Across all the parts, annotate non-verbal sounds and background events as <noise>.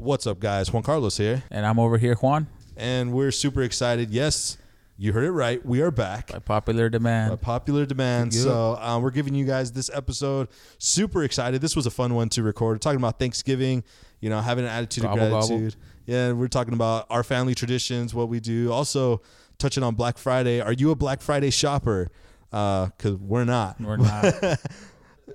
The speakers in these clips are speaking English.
What's up, guys? Juan Carlos here, And I'm over here, Juan, and we're super excited. Yes, you heard it right. We are back. by popular demand. By popular demand. So um, we're giving you guys this episode. Super excited. This was a fun one to record. We're talking about Thanksgiving. You know, having an attitude Gobble, of gobble. gratitude. Yeah, we're talking about our family traditions, what we do. Also touching on Black Friday. Are you a Black Friday shopper? Because we're not. We're not. <laughs>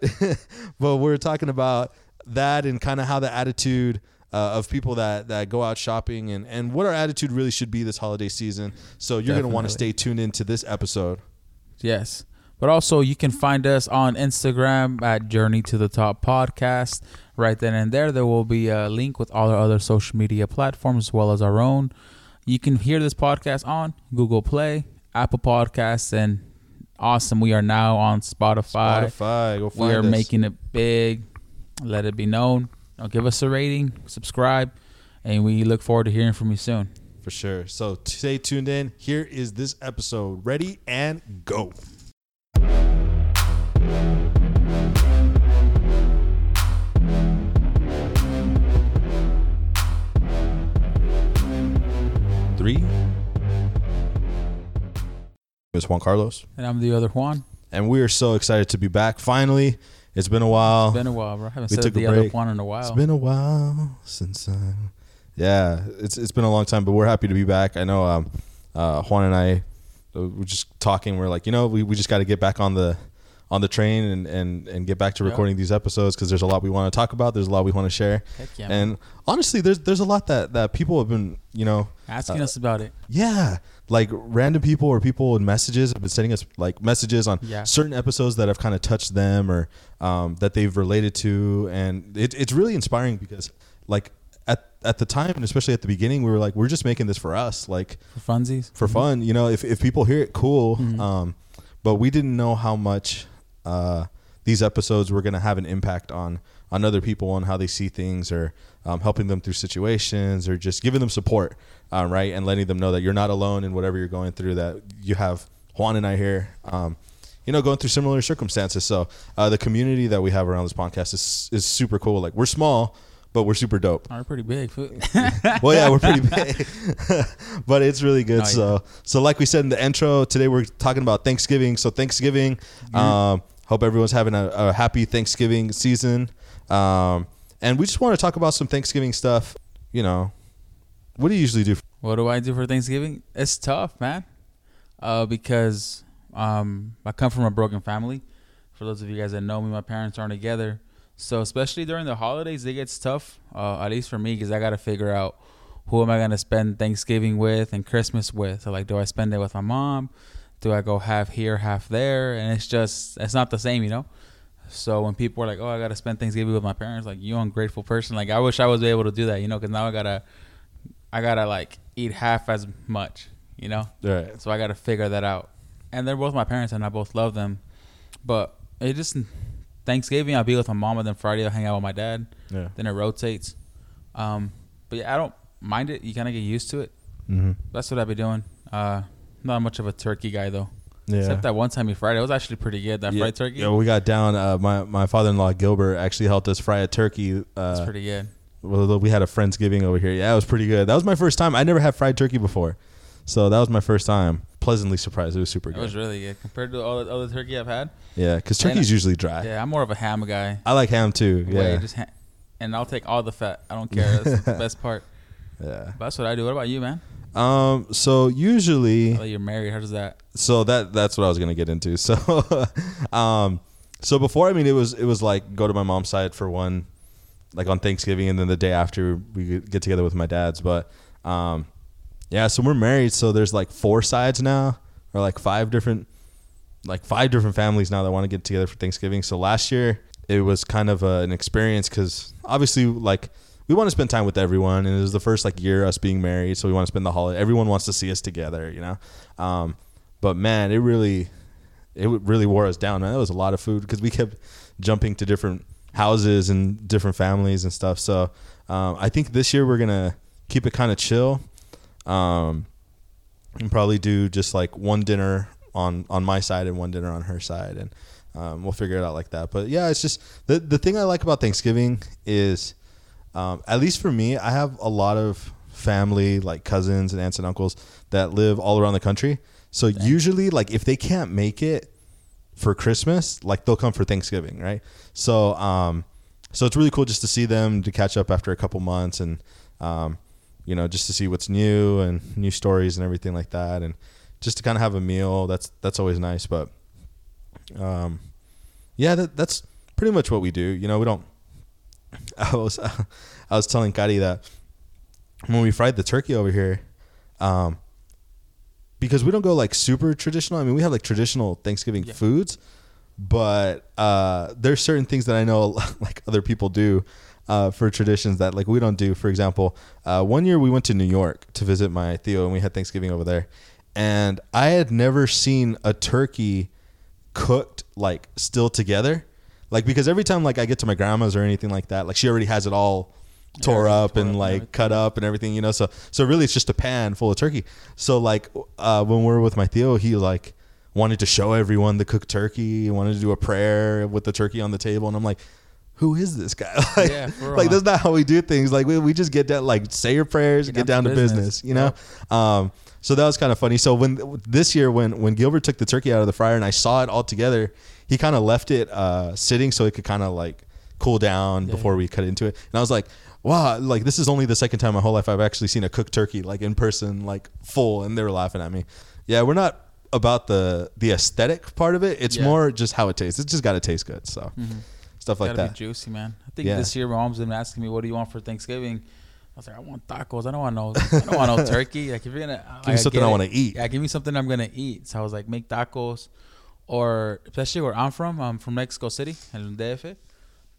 <laughs> but we're talking about that and kind of how the attitude uh, of people that that go out shopping and and what our attitude really should be this holiday season. So you're gonna want to stay tuned into this episode. yes. But also, you can find us on Instagram at Journey to the Top Podcast. Right then and there, there will be a link with all our other social media platforms as well as our own. You can hear this podcast on Google Play, Apple Podcasts, and awesome. We are now on Spotify. Spotify, go find we are us. making it big. Let it be known. Now give us a rating, subscribe, and we look forward to hearing from you soon. for sure. So stay tuned in. Here is this episode. Ready and go. Three. It's Juan Carlos, And I'm the other Juan. and we are so excited to be back. Finally, it's been a while. It's been a while, bro. I haven't We said took a the other break. Juan in a while. It's been a while since I. Yeah, it's it's been a long time, but we're happy to be back. I know um, uh, Juan and I uh, we're just talking. We're like, you know, we, we just got to get back on the on the train and and and get back to recording these episodes because there's a lot we want to talk about. There's a lot we want to share, Heck yeah, man. and honestly, there's there's a lot that that people have been, you know, asking uh, us about it. yeah, like random people or people in messages have been sending us like messages on Yeah. certain episodes that have kind of touched them or um, that they've related to, and it, it's really inspiring because like at at the time and especially at the beginning, we were like, we're just making this for us, like For funsies. for fun, you know. If if people hear it, cool. Mhm. Um, but we didn't know how much uh, these episodes were gonna have an impact on on other people on how they see things or um, helping them through situations or just giving them support, uh, right? And letting them know that you're not alone in whatever you're going through. That you have Juan and I here. Um, you know, going through similar circumstances. So uh, the community that we have around this podcast is is super cool. Like we're small, but we're super dope We're pretty big. <laughs> well, yeah, we're pretty big, <laughs> but it's really good. Oh, yeah. So, so like we said in the intro, today we're talking about Thanksgiving. So Thanksgiving, um, hope everyone's having a, a happy Thanksgiving season. Um, and we just want to talk about some Thanksgiving stuff. You know, what do you usually do? what do I do for Thanksgiving? It's tough, man. Uh, because um, I come from a broken family. For those of you guys that know me, my parents aren't together. So especially during the holidays, it gets tough. Uh, at least for me, because I got to figure out who am I gonna spend Thanksgiving with and Christmas with. So like, do I spend it with my mom? Do I go half here, half there? And it's just it's not the same, you know. So when people are like, "Oh, I gotta spend Thanksgiving with my parents," like you ungrateful person. Like I wish I was able to do that, you know, because now I gotta, I gotta like eat half as much, you know. Right. So I got to figure that out. And they're both my parents, and I both love them. But it just Thanksgiving, I'll be with my mom, and then Friday I'll hang out with my dad. Yeah. Then it rotates. Um, but yeah, I don't mind it. You kind of get used to it. Mm-hmm. That's what I've been doing. Uh, not much of a turkey guy though. Yeah. Except that one time we fried it. It was actually pretty good. That yeah. fried turkey. Yeah, we got down. Uh, my my father-in-law Gilbert actually helped us fry a turkey. Uh, pretty good. well, we had a friendsgiving over here. Yeah, it was pretty good. That was my first time. I never had fried turkey before, so that was my first time. Pleasantly surprised. It was super good. It was really good compared to all the other turkey I've had. yeah, because And- turkey's usually dry. Yeah, I'm more of a ham guy. I like ham too. Yeah, just ha- and I'll take all the fat. I don't care. That's the <laughs> best part. yeah. But that's what I do. What about you, man? Um. So usually, Oh, you're married. How does that? so that that's what I was gonna get into. <laughs> So, um, so before I mean it was it was like go to my mom's side for one, like on Thanksgiving, and then the day after we get together with my dad's. But, um, yeah. So we're married. So there's like four sides now, or like five different, like five different families now that want to get together for Thanksgiving. So last year it was kind of a, an experience because obviously like we want to spend time with everyone, and it was the first like year us being married, so we want to spend the holiday. Everyone wants to see us together, you know. Um, but man, it really, it really wore us down. Man. That was a lot of food because we kept jumping to different houses and different families and stuff. So um, I think this year we're gonna keep it kind of chill, um, and probably do just like one dinner on on my side and one dinner on her side, and um, we'll figure it out like that. But yeah, it's just the the thing I like about Thanksgiving is um, at least for me, I have a lot of family, like cousins and aunts and uncles that live all around the country. So usually, like if they can't make it for Christmas, like they'll come for Thanksgiving, right? So, um, so it's really cool just to see them to catch up after a couple months and, um, you know, just to see what's new and new stories and everything like that, and just to kind of have a meal. That's that's always nice. But, um, yeah, that, that's pretty much what we do. You know, we don't. <laughs> I was <laughs> I was telling Kari that when we fried the turkey over here, um, because we don't go like super traditional. I mean, we have like traditional Thanksgiving Yeah. foods, but uh, there's certain things that I know <laughs> like other people do uh, for traditions that like we don't do. For example, uh, one year we went to New York to visit my Theo, and we had Thanksgiving over there, and I had never seen a turkey cooked like still together. Like because every time like I get to my grandma's or anything like that, like she already has it all tore Yeah, up and up like cut up and everything, you know. So so really it's just a pan full of turkey. So like uh, when we were with my Theo, he like wanted to show everyone the cooked turkey, he wanted to do a prayer with the turkey on the table, and I'm like, who is this guy? <laughs> like, Yeah, like that's not how we do things. Like we, we just get down, like say your prayers, get, down, to business, you know. Um, so that was kind of funny. So when this year, when when Gilbert took the turkey out of the fryer and I saw it all together, he kind of left it uh, sitting so it could kind of like cool down Yeah. before we cut into it. And I was like, wow, like this is only the second time in my whole life I've actually seen a cooked turkey like in person, like full. And they were laughing at me. Yeah, we're not about the the aesthetic part of it. It's Yeah. more just how it tastes. It's just got to taste good. So stuff like Mm-hmm. That. be juicy, man. I think Yeah. this year my mom's been asking me, "What do you want for Thanksgiving?" I was like, "I want tacos. I don't want no, I don't want no <laughs> turkey. Like if you're gonna Give me something I want to eat. Yeah, give me something I'm gonna eat. So I was like, make tacos, or especially where I'm from. I'm from Mexico City, in DF.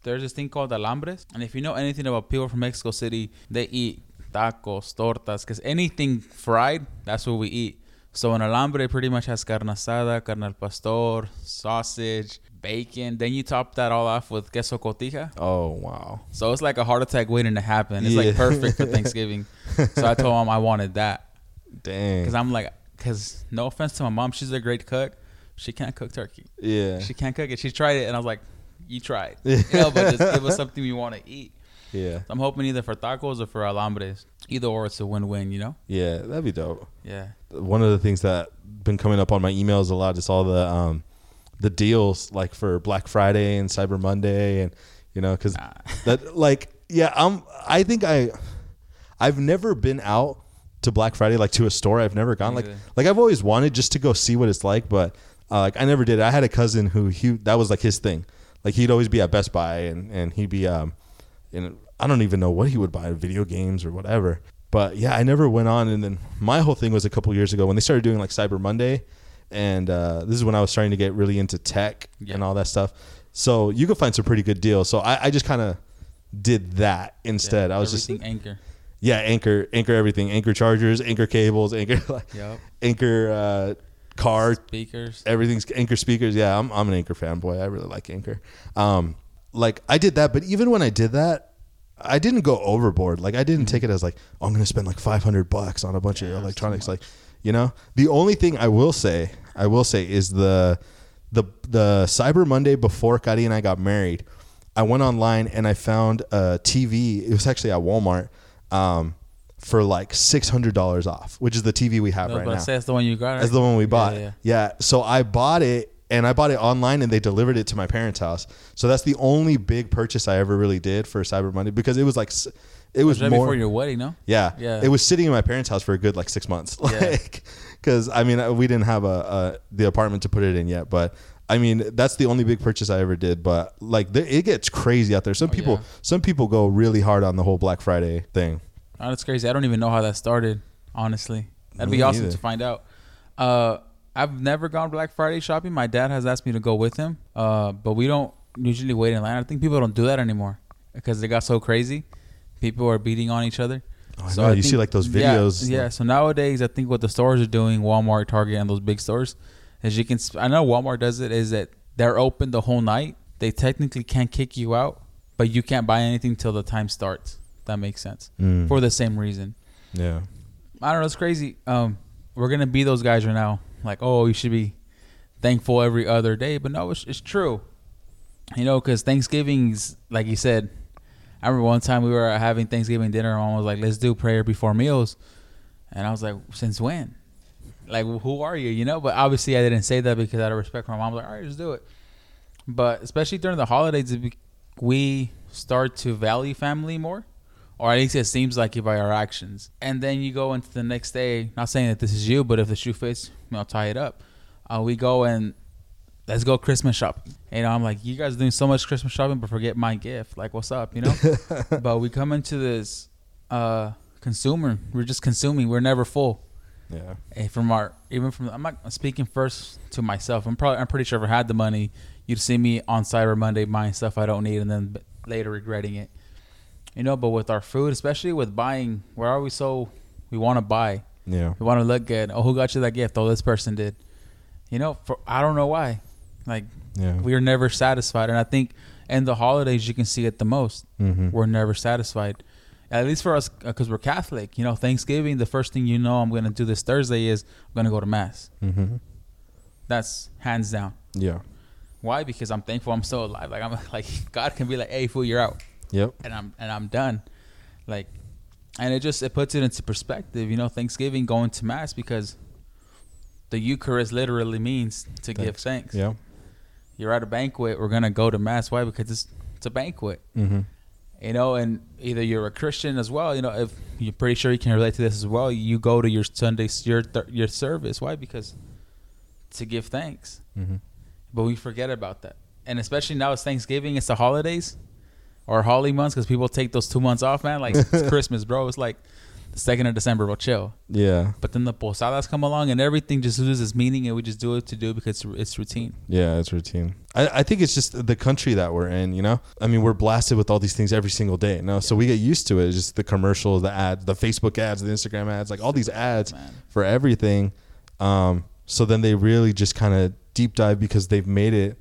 There's this thing called alambres, and if you know anything about people from Mexico City, they eat tacos, tortas, because anything fried, that's what we eat. So an alambre pretty much has carne asada, carne al pastor, sausage, bacon. Then you top that all off with queso cotija. Oh wow. So it's like a heart attack waiting to happen. It's Yeah. like perfect for Thanksgiving. so I told mom I wanted that <laughs> Dang. because I'm like, because no offense to my mom, she's a great cook. She can't cook turkey. yeah. She can't cook it. She tried it, and I was like, you tried. <laughs> You know, but just give us something we want to eat. yeah. I'm hoping either for tacos or for alambres. Either or, it's a win-win. You know? Yeah. That'd be dope. Yeah. one of the things that been coming up on my emails a lot is all the um the deals like for Black Friday and Cyber Monday and you know cuz Nah. <laughs> that like yeah I'm I think I I've never been out to Black Friday like to a store I've never gone like like I've always wanted just to go see what it's like but uh, like I never did I had a cousin who he that was like his thing. Like he'd always be at Best Buy and and he'd be um and I don't even know what he would buy video games or whatever. But yeah I never went on. And then my whole thing was a couple years ago when they started doing like Cyber Monday. And uh, this is when I was starting to get really into tech Yeah. and all that stuff. So you could find some pretty good deals. So I, I just kind of did that instead. Yeah, I was just Anker. yeah Anker Anker everything. Anker chargers Anker cables Anker <laughs> like Yep. Anker uh, car Speakers. everything's Anker speakers. Yeah i'm, I'm an Anker fanboy. I really like Anker. Um like i did that but even when i did that i didn't go overboard. Like i didn't take it as like oh, i'm gonna spend like 500 bucks on a bunch Yeah, of electronics like you know? The only thing i will say i will say is the the the cyber monday before Kari and i got married i went online and i found a tv it was actually at walmart. Um for like $600 off which is the tv we have was right about now that's the one you got. that's the one we bought. Yeah, Yeah, yeah. So I bought it and I bought it online and they delivered it to my parents' house. So that's the only big purchase I ever really did for Cyber Monday because it was like it was Was right more before your wedding, no? yeah, Yeah. It was sitting in my parents' house for a good like 6 months. <laughs> Like cuz I mean we didn't have a, a the apartment to put it in yet, but I mean that's the only big purchase I ever did, but like it gets crazy out there. Some Oh, people yeah. some people go really hard on the whole Black Friday thing. Oh, that's crazy. I don't even know how that started. Honestly, that'd Me be awesome neither. to find out. Uh, I've never gone Black Friday shopping. My dad has asked me to go with him, uh, but we don't usually wait in line. I think people don't do that anymore because they got so crazy. People are beating on each other. Oh, I know. You see, like, those videos, Yeah, like- So nowadays, I think what the stores are doing, Walmart, Target, and those big stores, is you can. I know Walmart does it. Is that they're open the whole night. They technically can't kick you out, but you can't buy anything till the time starts. That makes sense Mm. for the same reason. yeah. I don't know. It's crazy. Um, we're gonna be those guys right now. Like, oh, you should be thankful every other day, but no, it's, it's true. You know, because Thanksgiving's like you said. I remember one time we were having Thanksgiving dinner. and Mom was like, "Let's do prayer before meals," and I was like, "Since when? Like, who are you? You know?" But obviously, I didn't say that because out of respect for my mom. I was like, "All right, let's do it." But especially during the holidays, we start to value family more, or at least it seems like it by our actions. And then you go into the next day. Not saying that this is you, but if the shoe fits, you know, tie it up. Uh, we go and let's go Christmas shopping. You know, I'm like, you guys doing so much Christmas shopping, but forget my gift. Like, what's up? You know. <laughs> but we come into this uh, consumer. We're just consuming. We're never full. Yeah. And from our even from I'm not speaking first to myself. I'm probably I'm pretty sure if I had the money, you'd see me on Cyber Monday buying stuff I don't need and then later regretting it. You know, but with our food, especially with buying, where are we so we want to buy? Yeah. We want to look good. Oh, who got you that gift? Oh, this person did. You know, for I don't know why. Like Yeah. we are never satisfied, and I think in the holidays you can see it the most. mm-hmm. We're never satisfied. At least for us, because we're Catholic. You know, Thanksgiving, the first thing you know I'm going to do this Thursday is I'm going to go to Mass. Mm-hmm. That's hands down. Yeah. Why? Because I'm thankful I'm still alive. Like I'm <laughs> like God can be like, "Hey, fool, you're out," Yep. and I'm and I'm done. Like, and it just it puts it into perspective. You know, Thanksgiving going to Mass because the Eucharist literally means to give thanks. Yeah. You're at a banquet. We're gonna go to Mass. Why? Because it's it's a banquet. Mm-hmm. you know, and either you're a Christian as well, you know, if you're pretty sure you can relate to this as well, you go to your Sunday your your service. Why? Because to give thanks, Mm-hmm. but we forget about that, and especially now it's Thanksgiving, it's the holidays or holy months because people take those two months off, man. Like it's <laughs> Christmas, bro. It's like the second of December, bro. Chill. Yeah. But then the posadas come along and everything just loses meaning, and we just do it to do it because it's, routine. Yeah, it's routine. I, I think it's just the country that we're in, you know? I mean, we're blasted with all these things every single day, you know? So we get used to it. It's just the commercials, the ads, the Facebook ads, the Instagram ads, like all these ads Man. for everything. Um, so then they really just kind of deep dive because they've made it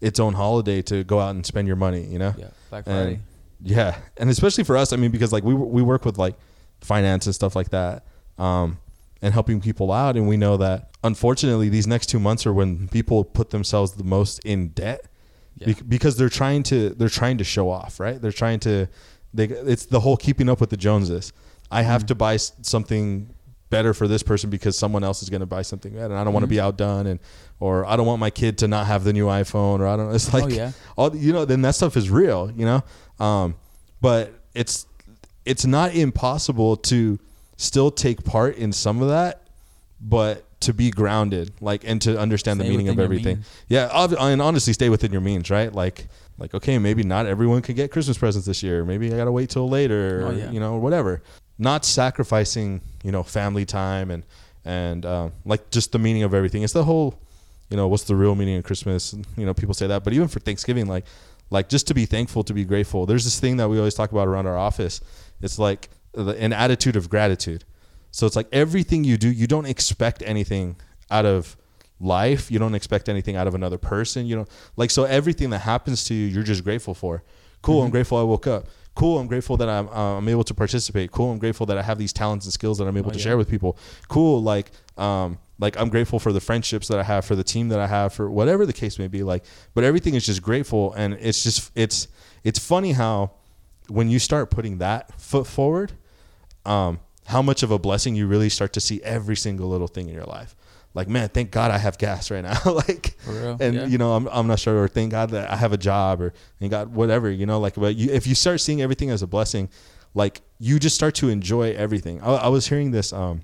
its own holiday to go out and spend your money, you know? Yeah, Black Friday. And yeah, and especially for us, I mean, because like we we work with like finance and stuff like that, um, and helping people out, and we know that unfortunately these next two months are when people put themselves the most in debt, Yeah. because they're trying to they're trying to show off, right? They're trying to they it's the whole keeping up with the Joneses. I have Mhm. to buy something better for this person because someone else is going to buy something better, and I don't want to be outdone, and or I don't want my kid to not have the new iPhone, or I don't. Know. <laughs> It's like oh yeah, all you know then that stuff is real you know um but it's it's not impossible to still take part in some of that but to be grounded like and to understand Stay the meaning of everything yeah and honestly stay within your means right like like okay maybe not everyone can get christmas presents this year maybe i gotta wait till later Oh, yeah. you know whatever not sacrificing you know family time and and um, like just the meaning of everything. It's the whole you know what's the real meaning of christmas? You know people say that but even for thanksgiving like like just to be thankful to be grateful. There's this thing that we always talk about around our office. It's like an attitude of gratitude. So it's like everything you do you don't expect anything out of life. You don't expect anything out of another person. You don't like so everything that happens to you you're just grateful for. Cool i'm Mhm. grateful i woke up cool i'm grateful that i'm, uh, I'm able to participate. Cool i'm grateful that i have these talents and skills that i'm able Oh, to yeah. share with people. Cool like um like i'm grateful for the friendships that i have for the team that i have for whatever the case may be like but everything is just grateful and it's just it's it's funny how when you start putting that foot forward um how much of a blessing you really start to see every single little thing in your life like man thank god i have gas right now <laughs> like and yeah. you know I'm, I'm not sure or thank god that i have a job or thank god whatever you know like but you, if you start seeing everything as a blessing like you just start to enjoy everything i, I was hearing this um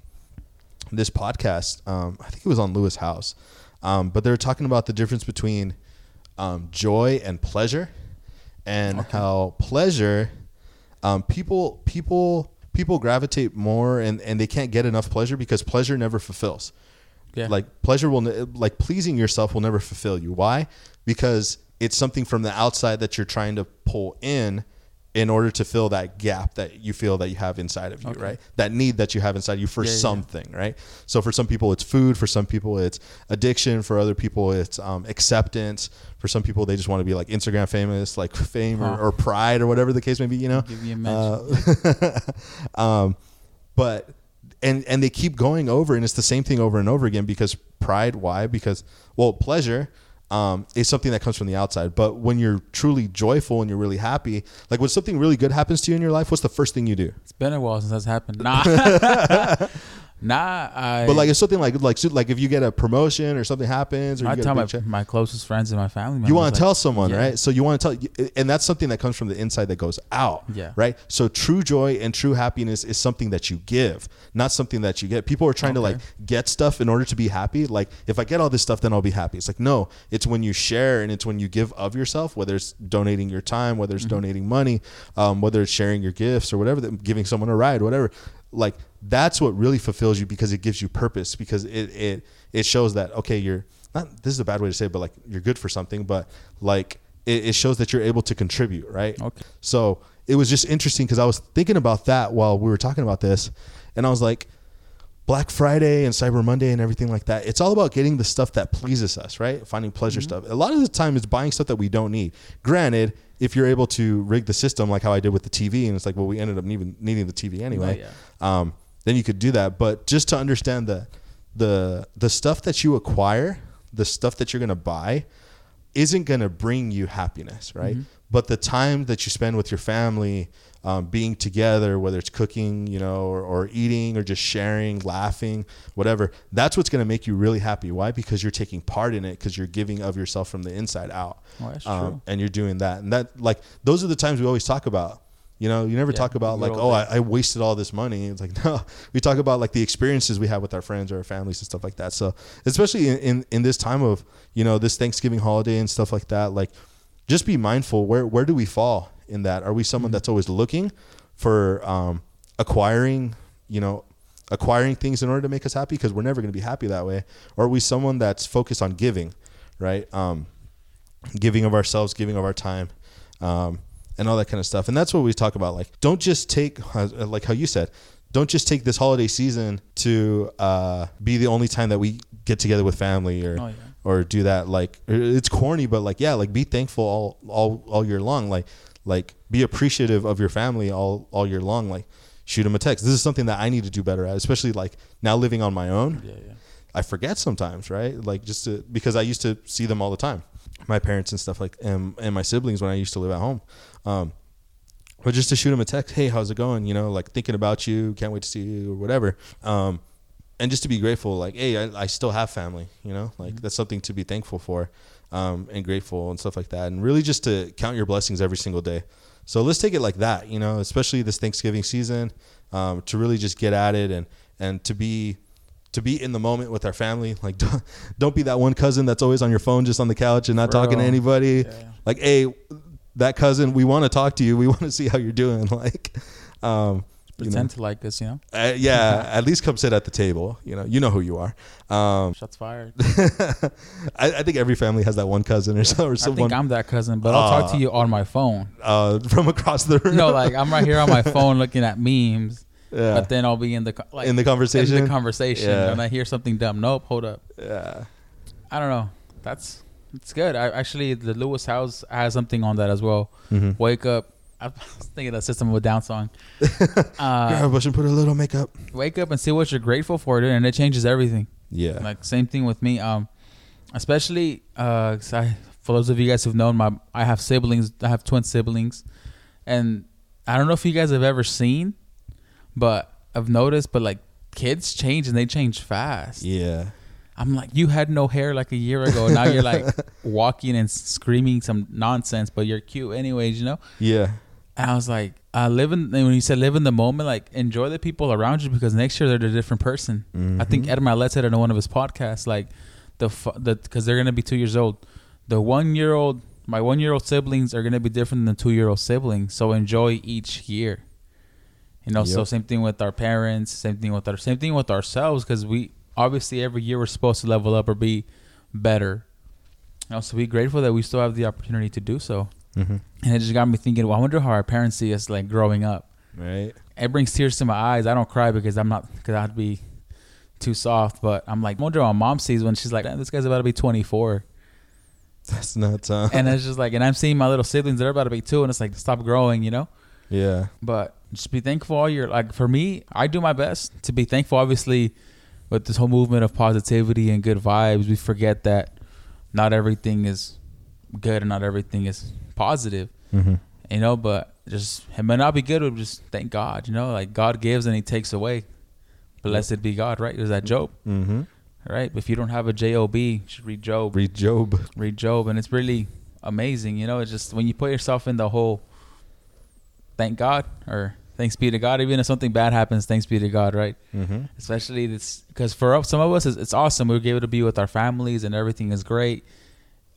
this podcast um i think it was on Lewis Howes um but they were talking about the difference between um joy and pleasure and Okay. how pleasure um people people people gravitate more and and they can't get enough pleasure because pleasure never fulfills yeah. like pleasure will ne- like pleasing yourself will never fulfill you why because it's something from the outside that you're trying to pull in in order to fill that gap that you feel that you have inside of you Okay. right that need that you have inside you for Yeah, yeah, yeah. something right so for some people it's food for some people it's addiction for other people it's um, acceptance for some people they just want to be like instagram famous like fame Huh. or, or pride or whatever the case may be you know Give you a mention. uh, <laughs> um, but and and they keep going over, and it's the same thing over and over again because pride. Why? Because well, pleasure. um, is something that comes from the outside. But when you're truly joyful and you're really happy, like when something really good happens to you in your life, what's the first thing you do? It's been a while since that's happened. Nah. <laughs> <laughs> nah. I, But like it's something like like so- like if you get a promotion or something happens or I a tell my, my closest friends and my family you want to like, tell someone, yeah. right? So you want to tell, and that's something that comes from the inside that goes out, Yeah. right? So true joy and true happiness is something that you give, not something that you get. People are trying to like get stuff in order to be happy. Like if I get all this stuff, then I'll be happy. It's like no, it's when you share and it's when you give of yourself, whether it's donating your time, whether it's Mm-hmm. donating money, um, whether it's sharing your gifts or whatever, that- giving someone a ride, whatever. Like that's what really fulfills you because it gives you purpose because it it it shows that okay you're not this is a bad way to say it, but like you're good for something but like it, it shows that you're able to contribute right Okay. so it was just interesting because i was thinking about that while we were talking about this and i was like black friday and cyber monday and everything like that it's all about getting the stuff that pleases us right finding pleasure Mm-hmm. stuff a lot of the time it's buying stuff that we don't need granted if you're able to rig the system like how i did with the tv and it's like well we ended up needing, needing the tv anyway yeah. um, then you could do that. But just to understand the the the stuff that you acquire, the stuff that you're gonna buy, isn't gonna bring you happiness, right? But the time that you spend with your family, um, being together, whether it's cooking, you know, or, or eating, or just sharing, laughing, whatever, that's what's gonna make you really happy. Why? Because you're taking part in it, because you're giving of yourself from the inside out, Oh, that's um, true. and you're doing that. And that, like, those are the times we always talk about. You know, you never Yeah, talk about like, oh, I, I wasted all this money. It's like <laughs> no, we talk about like the experiences we have with our friends or our families and stuff like that. So especially in, in, in this time of you know this Thanksgiving holiday and stuff like that, like just be mindful where where do we fall in that? Are we someone that's always looking for um, acquiring you know acquiring things in order to make us happy because we're never going to be happy that way, or are we someone that's focused on giving, right? Um, giving of ourselves, giving of our time, um, and all that kind of stuff. And that's what we talk about. Like, don't just take, uh, like how you said, don't just take this holiday season to uh, be the only time that we get together with family or Oh, yeah. or do that. Like, it's corny, but like, yeah, like be thankful all all all year long. Like, like be appreciative of your family all all year long. Like, shoot them a text. This is something that I need to do better at, especially like now living on my own. Yeah, yeah. I forget sometimes, right? Like just to because I used to see them all the time, my parents and stuff like and and my siblings when I used to live at home. Um, but just to shoot him a text, hey, how's it going? You know, like thinking about you, can't wait to see you or whatever. Um, and just to be grateful, like, hey, I, I still have family. You know, like that's something to be thankful for, um, and grateful and stuff like that. And really just to count your blessings every single day. So let's take it like that, you know, especially this Thanksgiving season, um, to really just get at it and and to be to be in the moment with our family. <laughs> Like, don't, don't be that one cousin that's always on your phone, just on the couch and not For talking to anybody. Yeah. Like, hey, that cousin, we want to talk to you. We <laughs> want to see how you're doing. <laughs> Like, um, you know, Pretend to like us, you know. uh, yeah, at least come sit at the table. You know, you know who you are. Um, Shots fired. <laughs> I, I think every family has that one cousin or so, or I think I'm that cousin, but I'll talk to Uh, you on my phone. uh, from across the room. No, like I'm right here on my phone looking at memes, yeah, but then I'll be in the like in the conversation. in the conversation, Yeah. and I hear something dumb. Nope, hold up. yeah, I don't know. That's it's good. I actually the Lewis Howes has something on that as well. Mhm. Wake up. <laughs> I was thinking the System of a Down song. <laughs> Grab Uh, a bush and put a little makeup. wake up and see what you're grateful for, dude, and it changes everything. Yeah, Like same thing with me. Um, especially uh, 'cause I, for those of you guys who've known my, I have siblings. I have twin siblings, and I don't know if you guys have ever seen, but I've noticed. But like kids change and they change fast. yeah, I'm like, you had no hair like a year ago. Now you're like <laughs> walking and screaming some nonsense, but you're cute anyways, you know. yeah, And I was like, uh, live in when you said live in the moment, like enjoy the people around you because next year they're a different person. I think Mhm. Ed Mylett said it in one of his podcasts, like the the because they're gonna be two years old. The one year old, my one year old siblings are gonna be different than the two year old siblings. So enjoy each year. You know, so same thing with our parents, same thing with our same thing with ourselves because we obviously every year we're supposed to level up or be better. You know, so be grateful that we still have the opportunity to do so. Mhm. And it just got me thinking, well, I wonder how our parents see us like growing up. right. It brings tears to my eyes. I don't cry because I'm not because I'd be too soft. But I'm like, I wonder how mom sees when she's like, this guy's about to be 24, <laughs> That's nuts, huh? and it's just like, and I'm seeing my little siblings they're about to be two, and it's like, stop growing, you know. yeah, But just be thankful all year. Like for me, I do my best to be thankful. Obviously, with this whole movement of positivity and good vibes, we forget that not everything is good and not everything is positive. Mm-hmm. You know, but just it may not be good. But just thank God. You know, like God gives and He takes away. Blessed be God, right? Is that Job, Mm-hmm. right? If you don't have a Job, you should read Job. Read Job. read Job, and it's really amazing. You know, it's just when you put yourself in the whole thank God or thanks be to God, even if something bad happens, thanks be to God, right? Mm-hmm. Especially this because for some of us, it's, it's awesome. We're able to be with our families, and everything is great.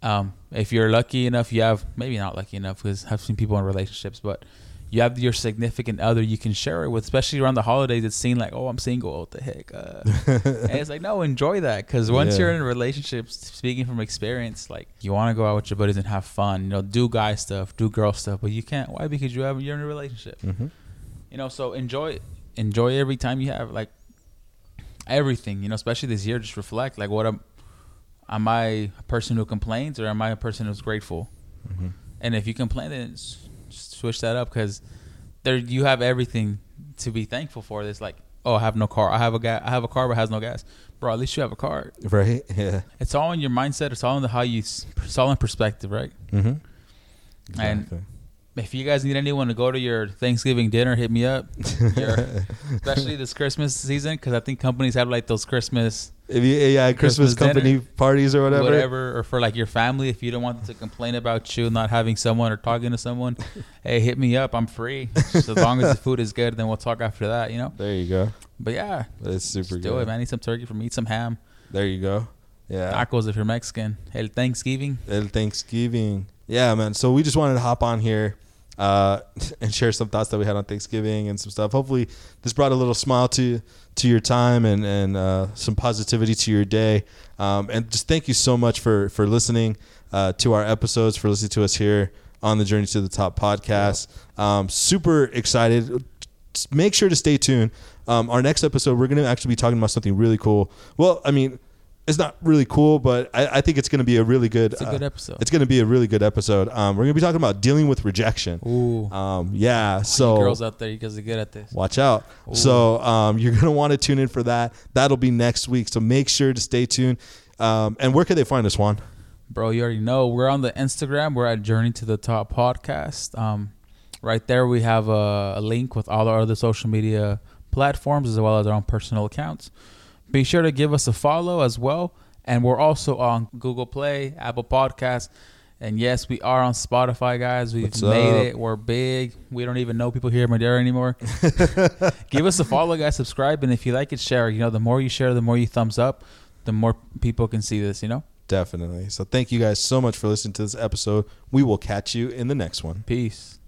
Um, if you're lucky enough, you have maybe not lucky enough because I've seen people in relationships, but you have your significant other you can share it with, especially around the holidays. It's seen like, oh, I'm single. What the heck? Uh, <laughs> and it's like, no, enjoy that because once Yeah. you're in a relationship, speaking from experience, like you want to go out with your buddies and have fun, you know, do guy stuff, do girl stuff, but you can't. Why? Because you have you're in a relationship, Mm-hmm. You know. So enjoy, enjoy every time you have like everything, you know. Especially this year, just reflect. Like, what am am I a person who complains or am I a person who's grateful? Mm-hmm. And if you complain, then s- switch that up because there you have everything to be thankful for. It's like, oh, I have no car. I have a guy. I have a car but has no gas. Bro, at least you have a car. Right. <laughs> Yeah. It's all in your mindset. It's all in the how you. It's all in perspective, right? Mm-hmm. And- If you guys need anyone to go to your Thanksgiving dinner, hit me up. <laughs> Your- especially this Christmas season, because I think companies have like those Christmas if you, yeah, Christmas, Christmas dinner, company parties or whatever. whatever. or for like your family, if you don't want them to complain about you not having someone or talking to someone, <laughs> hey, hit me up. I'm free. Just as long as the food is good, then we'll talk after that. You know. There you go. But yeah, That's super good. do it, man. Eat some turkey for me. Eat some ham. There you go. Yeah. Tacos if you're Mexican. El Thanksgiving. El Thanksgiving. Yeah, man. So we just wanted to hop on here uh, <laughs> and share some thoughts that we had on Thanksgiving and some stuff. Hopefully, this brought a little smile to to your time and and uh, some positivity to your day. Um, and just thank you so much for for listening uh, to our episodes, for listening to us here on the Journey to the Top podcast. Um, super excited. Just Make sure to stay tuned. Um, our next episode, we're going to actually be talking about something really cool. Well, I mean, it's not really cool, but I, I think it's going to be a really good. It's a uh, good episode. it's going to be a really good episode. Um, we're going to be talking about dealing with rejection. Ooh. Um, yeah. You So girls out there, you guys are good at this. watch out. Ooh. So um, you're going to want to tune in for that. That'll be next week. So make sure to stay tuned. Um, and where can they find us, Juan? Bro, you already know. We're on the Instagram. We're at Journey to the Top podcast. Um, right there, we have a, a link with all our other social media platforms as well as our own personal accounts. Be sure to give us a follow as well. And we're also on Google Play, Apple Podcasts. And yes, we are on Spotify, guys. We've What's made up? it. We're big. We don't even know people here in Madera anymore. <laughs> Give us a follow, guys. Subscribe. And if you like it, share. You know, the more you share, the more you thumbs up, the more people can see this, you know? Definitely. So thank you guys so much for listening to this episode. We will catch you in the next one. Peace.